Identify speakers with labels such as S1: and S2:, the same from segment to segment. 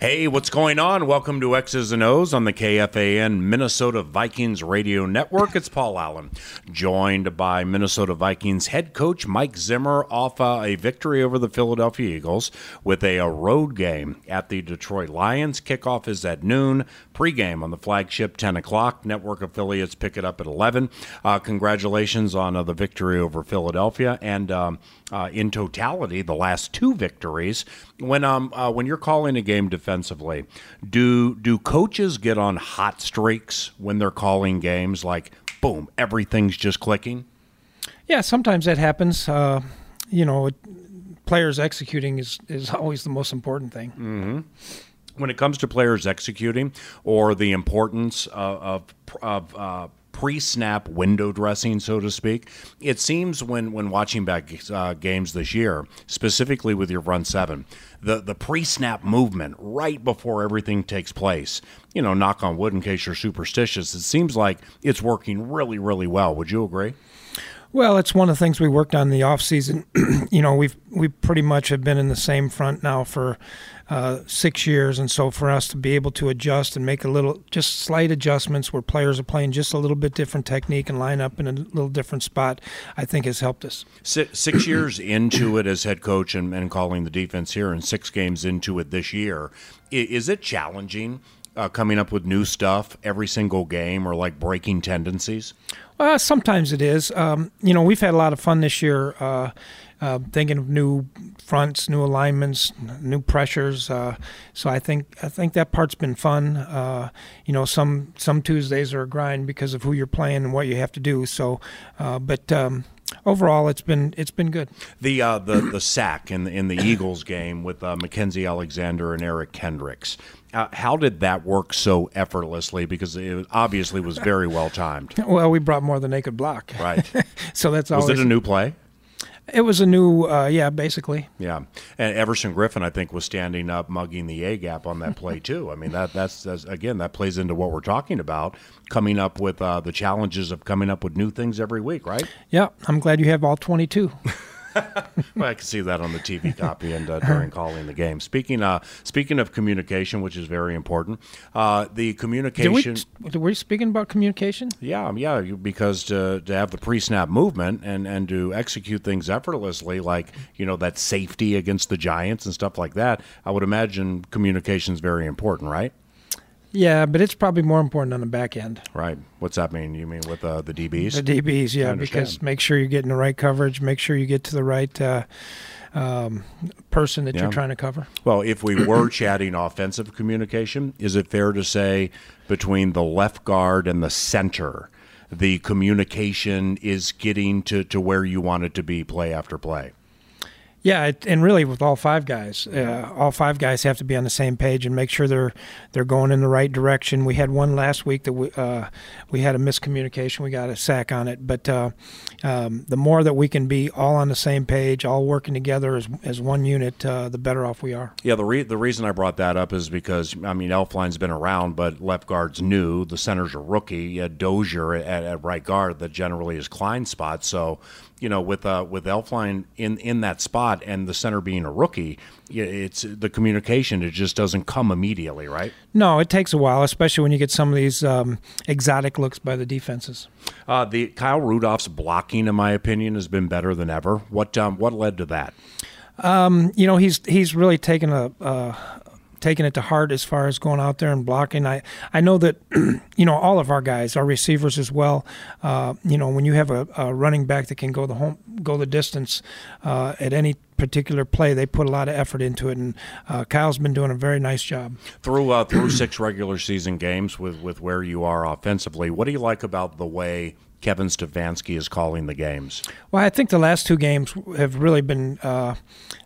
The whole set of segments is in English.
S1: Hey, what's going on? Welcome to X's and O's on the KFAN Minnesota Vikings Radio Network. It's Paul Allen, joined by Minnesota Vikings head coach Mike Zimmer off uh, a victory over the Philadelphia Eagles with a, a road game at the Detroit Lions. Kickoff is at noon. Pregame on the flagship 10 o'clock. Network affiliates pick it up at 11. Uh, congratulations on uh, the victory over Philadelphia and um, uh, in totality the last two victories. When um uh, when you're calling a game defensively, do do coaches get on hot streaks when they're calling games? Like boom, everything's just clicking.
S2: Yeah, sometimes that happens. Uh, you know, players executing is is always the most important thing.
S1: Mm-hmm. When it comes to players executing or the importance of, of, of uh, pre-snap window dressing, so to speak. It seems when when watching back uh, games this year, specifically with your run seven, the the pre-snap movement right before everything takes place. You know, knock on wood in case you're superstitious. It seems like it's working really, really well. Would you agree?
S2: Well, it's one of the things we worked on in the off season. you know, we've we pretty much have been in the same front now for uh, six years, and so for us to be able to adjust and make a little, just slight adjustments where players are playing just a little bit different technique and line up in a little different spot, I think has helped us.
S1: Six, years into it as head coach and, and calling the defense here, and six games into it this year, is it challenging? Uh, coming up with new stuff every single game or like breaking tendencies?
S2: Well, sometimes it is. Um, you know, we've had a lot of fun this year. Uh, uh, thinking of new fronts, new alignments, new pressures. Uh, so I think I think that part's been fun. Uh, you know, some some Tuesdays are a grind because of who you're playing and what you have to do. So, uh, but um, overall, it's been it's been good.
S1: The uh, the the sack in the, in the Eagles game with uh, Mackensie Alexander and Eric Kendricks. Uh, how did that work so effortlessly? Because it obviously was very well timed.
S2: well, we brought more than they could block.
S1: Right.
S2: so that's always.
S1: Was it a new play?
S2: It was a new, uh, yeah, basically.
S1: Yeah, and Everson Griffen, I think, was standing up, mugging the A gap on that play too. I mean, that that's, that's, again that plays into what we're talking about, coming up with uh, the challenges of coming up with new things every week, right?
S2: Yeah, I'm glad you have all 22.
S1: well, I can see that on the TV copy and uh, during calling the game. Speaking uh, speaking of communication, which is very important, uh, the communication.
S2: Did we, were we speaking about communication?
S1: Yeah, yeah. Because to, to have the pre-snap movement and and to execute things effortlessly, like you know that safety against the Giants and stuff like that, I would imagine communication is very important, right?
S2: Yeah, but it's probably more important on the back end.
S1: Right. What's that mean? You mean with uh, the DBs?
S2: The DBs, yeah, because make sure you're getting the right coverage, make sure you get to the right uh, um, person that yeah. you're trying to cover.
S1: Well, if we were chatting offensive communication, is it fair to say between the left guard and the center, the communication is getting to, to where you want it to be play after play?
S2: Yeah, and really with all five guys, uh, all five guys have to be on the same page and make sure they're they're going in the right direction. We had one last week that we uh, we had a miscommunication. We got a sack on it, but uh, um, the more that we can be all on the same page, all working together as, as one unit, uh, the better off we are.
S1: Yeah, the re- the reason I brought that up is because I mean Elflein's been around, but left guard's new. The center's a rookie. You had Dozier at, at right guard that generally is Kline's spot. So you know, with uh, with Elflein in in that spot and the center being a rookie, it's the communication. It just doesn't come immediately, right?
S2: No, it takes a while, especially when you get some of these um, exotic looks by the defenses.
S1: Uh, the Kyle Rudolph's blocking, in my opinion, has been better than ever. What um, what led to that?
S2: Um, you know, he's he's really taken a, a, taking it to heart as far as going out there and blocking. I, I know that, you know, all of our guys, our receivers as well. Uh, you know, when you have a, a, running back that can go the home, go the distance uh, at any particular play, they put a lot of effort into it, and uh, Kyle's been doing a very nice job.
S1: Through uh, through six regular season games with with where you are offensively, what do you like about the way? Kevin Stefanski is calling the games.
S2: Well, I think the last two games have really been uh,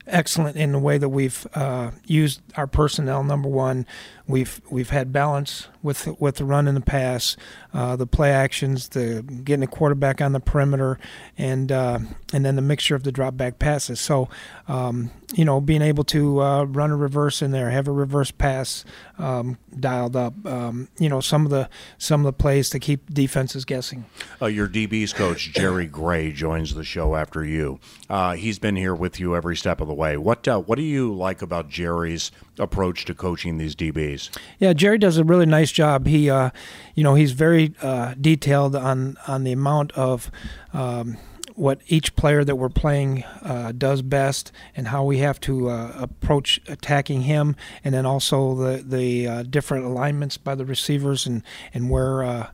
S2: excellent in the way that we've uh, used our personnel. Number one, we've we've had balance with with the run and the pass, uh, the play actions, the getting the quarterback on the perimeter, and uh, and then the mixture of the drop back passes. So, um, you know, being able to uh, run a reverse in there, have a reverse pass um, dialed up. Um, you know, some of the some of the plays to keep defenses guessing.
S1: Uh, your DB's coach Jerry Gray joins the show after you. Uh, he's been here with you every step of the the way. What uh, what do you like about Jerry's approach to coaching these DBs?
S2: Yeah, Jerry does a really nice job. He, uh, you know, he's very uh, detailed on on the amount of. Um, what each player that we're playing uh, does best and how we have to uh, approach attacking him, and then also the the uh, different alignments by the receivers and and where uh,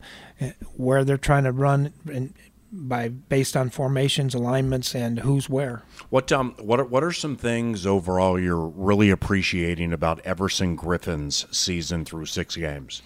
S2: where they're trying to run and by based on formations, alignments, and who's where.
S1: What um what are, what are some things overall you're really appreciating about Everson Griffen's season through six games?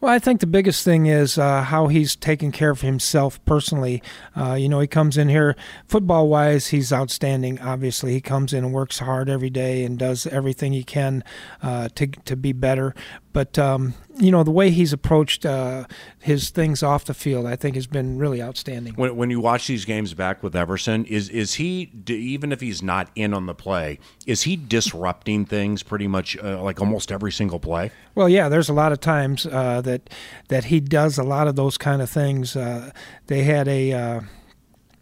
S2: Well, I think the biggest thing is uh, how he's taken care of himself personally. Uh, you know, he comes in here football wise, he's outstanding. Obviously, he comes in and works hard every day and does everything he can uh, to to be better. But um, you know, the way he's approached uh, his things off the field, I think, has been really outstanding.
S1: When, when you watch these games back with Everson, is is he even if he's not in on the play, is he disrupting things pretty much uh, like almost every single play?
S2: Well, yeah, there's a lot of times uh, that that he does a lot of those kind of things. Uh, they had a uh,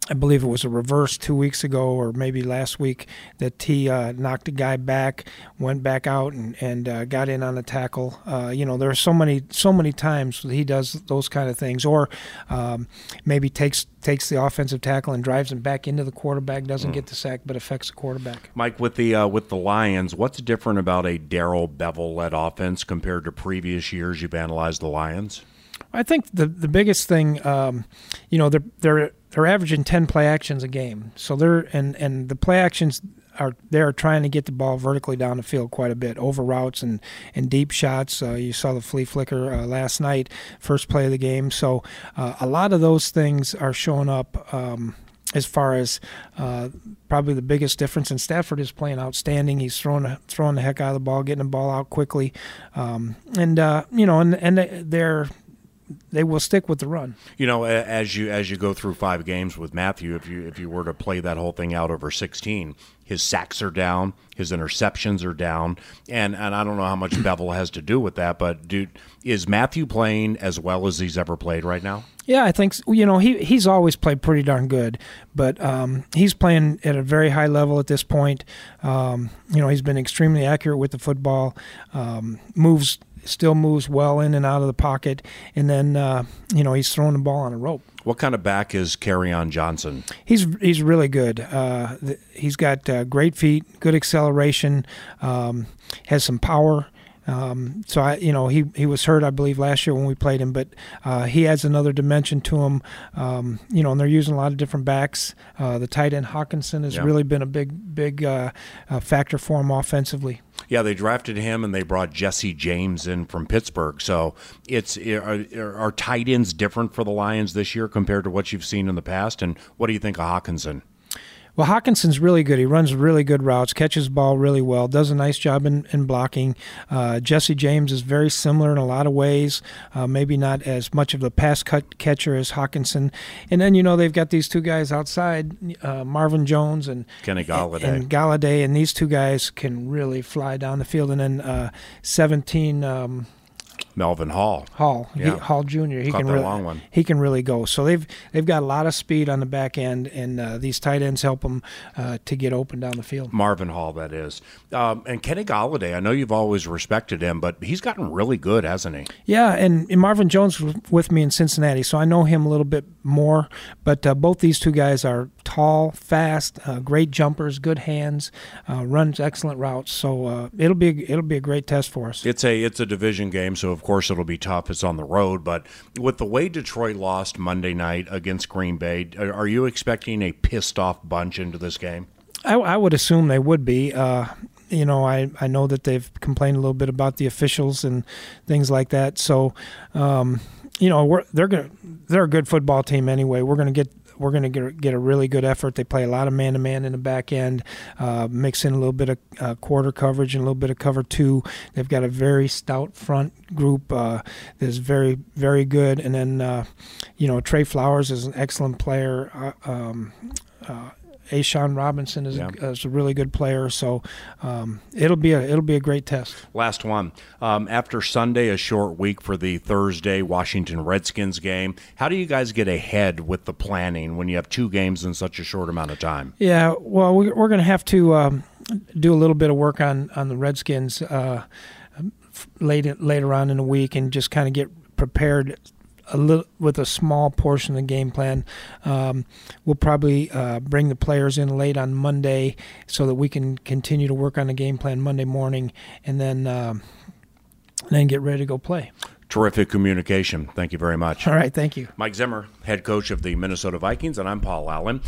S2: I believe it was a reverse two weeks ago or maybe last week that he uh, knocked a guy back, went back out and, and uh, got in on the tackle. Uh, you know, there are so many so many times he does those kind of things, or um, maybe takes takes the offensive tackle and drives him back into the quarterback, doesn't mm. get the sack but affects the quarterback.
S1: Mike, with the uh, with the Lions, what's different about a Darrell Bevell led offense compared to previous years you've analyzed the Lions?
S2: I think the the biggest thing, um, you know, they're they're they're averaging ten play actions a game. So they're and and the play actions are they're trying to get the ball vertically down the field quite a bit, over routes and and deep shots. Uh, you saw the flea flicker uh, last night, first play of the game. So uh, a lot of those things are showing up. Um, as far as uh, probably the biggest difference. And Stafford is playing outstanding. He's throwing throwing the heck out of the ball, getting the ball out quickly, um, and uh, you know, and and they're they will stick with the run.
S1: You know, as you as you go through five games with Matthew, if you if you were to play that whole thing out over sixteen, his sacks are down, his interceptions are down, and and I don't know how much Bevell has to do with that, but dude, is Matthew playing as well as he's ever played right now?
S2: Yeah, I think you know he he's always played pretty darn good, but um, he's playing at a very high level at this point. Um, you know, he's been extremely accurate with the football, um, moves still moves well in and out of the pocket, and then uh, you know he's throwing the ball on a rope.
S1: What kind of back is Kerryon Johnson?
S2: He's he's really good. Uh, he's got uh, great feet, good acceleration, um, has some power. Um, so I, you know, he he was hurt, I believe, last year when we played him, but uh, he adds another dimension to him. Um, you know, and they're using a lot of different backs. Uh, the tight end Hockenson has yeah. really been a big big uh, uh factor for him offensively.
S1: Yeah, they drafted him and they brought Jesse James in from Pittsburgh. So it's are, are tight ends different for the Lions this year compared to what you've seen in the past? And what do you think of Hockenson?
S2: Well, Hockenson's really good. He runs really good routes, catches ball really well, does a nice job in, in blocking. Uh, Jesse James is very similar in a lot of ways, uh, maybe not as much of a pass cut catcher as Hockenson. And then, you know, they've got these two guys outside, uh, Marvin Jones and
S1: Kenny Golladay.
S2: And Golladay, and these two guys can really fly down the field. And then uh, 17. Um,
S1: Melvin Hall.
S2: Hall, yeah. he, Hall Jr. He
S1: Caught
S2: can really, he can really go. So they've they've got a lot of speed on the back end, and uh, these tight ends help them uh, to get open down the field.
S1: Marvin Hall, that is, um, and Kenny Golladay. I know you've always respected him, but he's gotten really good, hasn't he?
S2: Yeah, and, and Marvin Jones was with me in Cincinnati, so I know him a little bit more. But uh, both these two guys are tall, fast, uh, great jumpers, good hands, uh, runs excellent routes. So uh, it'll be a, it'll be a great test for us.
S1: It's a it's a division game, so of course it'll be tough. It's on the road, but with the way Detroit lost Monday night against Green Bay, are you expecting a pissed off bunch into this game?
S2: I, I would assume they would be. Uh, you know, I, I know that they've complained a little bit about the officials and things like that. So, um, you know, we're, they're gonna they're a good football team anyway. We're gonna get we're going to get a really good effort. They play a lot of man to man in the back end, uh, mix in a little bit of uh, quarter coverage and a little bit of cover two. They've got a very stout front group uh, that's very, very good. And then, uh, you know, Trey Flowers is an excellent player. Uh, um, uh, A'Shawn Robinson is,
S1: Yeah.
S2: a, is a really good player. So um, it'll be a it'll be a great test.
S1: Last one. Um, after Sunday, a short week for the Thursday Washington Redskins game. How do you guys get ahead with the planning when you have two games in such a short amount of time?
S2: Yeah, well, we, we're going to have to um, do a little bit of work on on the Redskins uh, later later on in the week, and just kind of get prepared a little with a small portion of the game plan. Um, we'll probably uh, bring the players in late on Monday so that we can continue to work on the game plan Monday morning, and then um, then get ready to go play.
S1: Terrific communication. Thank you very much.
S2: All right, thank you.
S1: Mike Zimmer, head coach of the Minnesota Vikings, and I'm Paul Allen.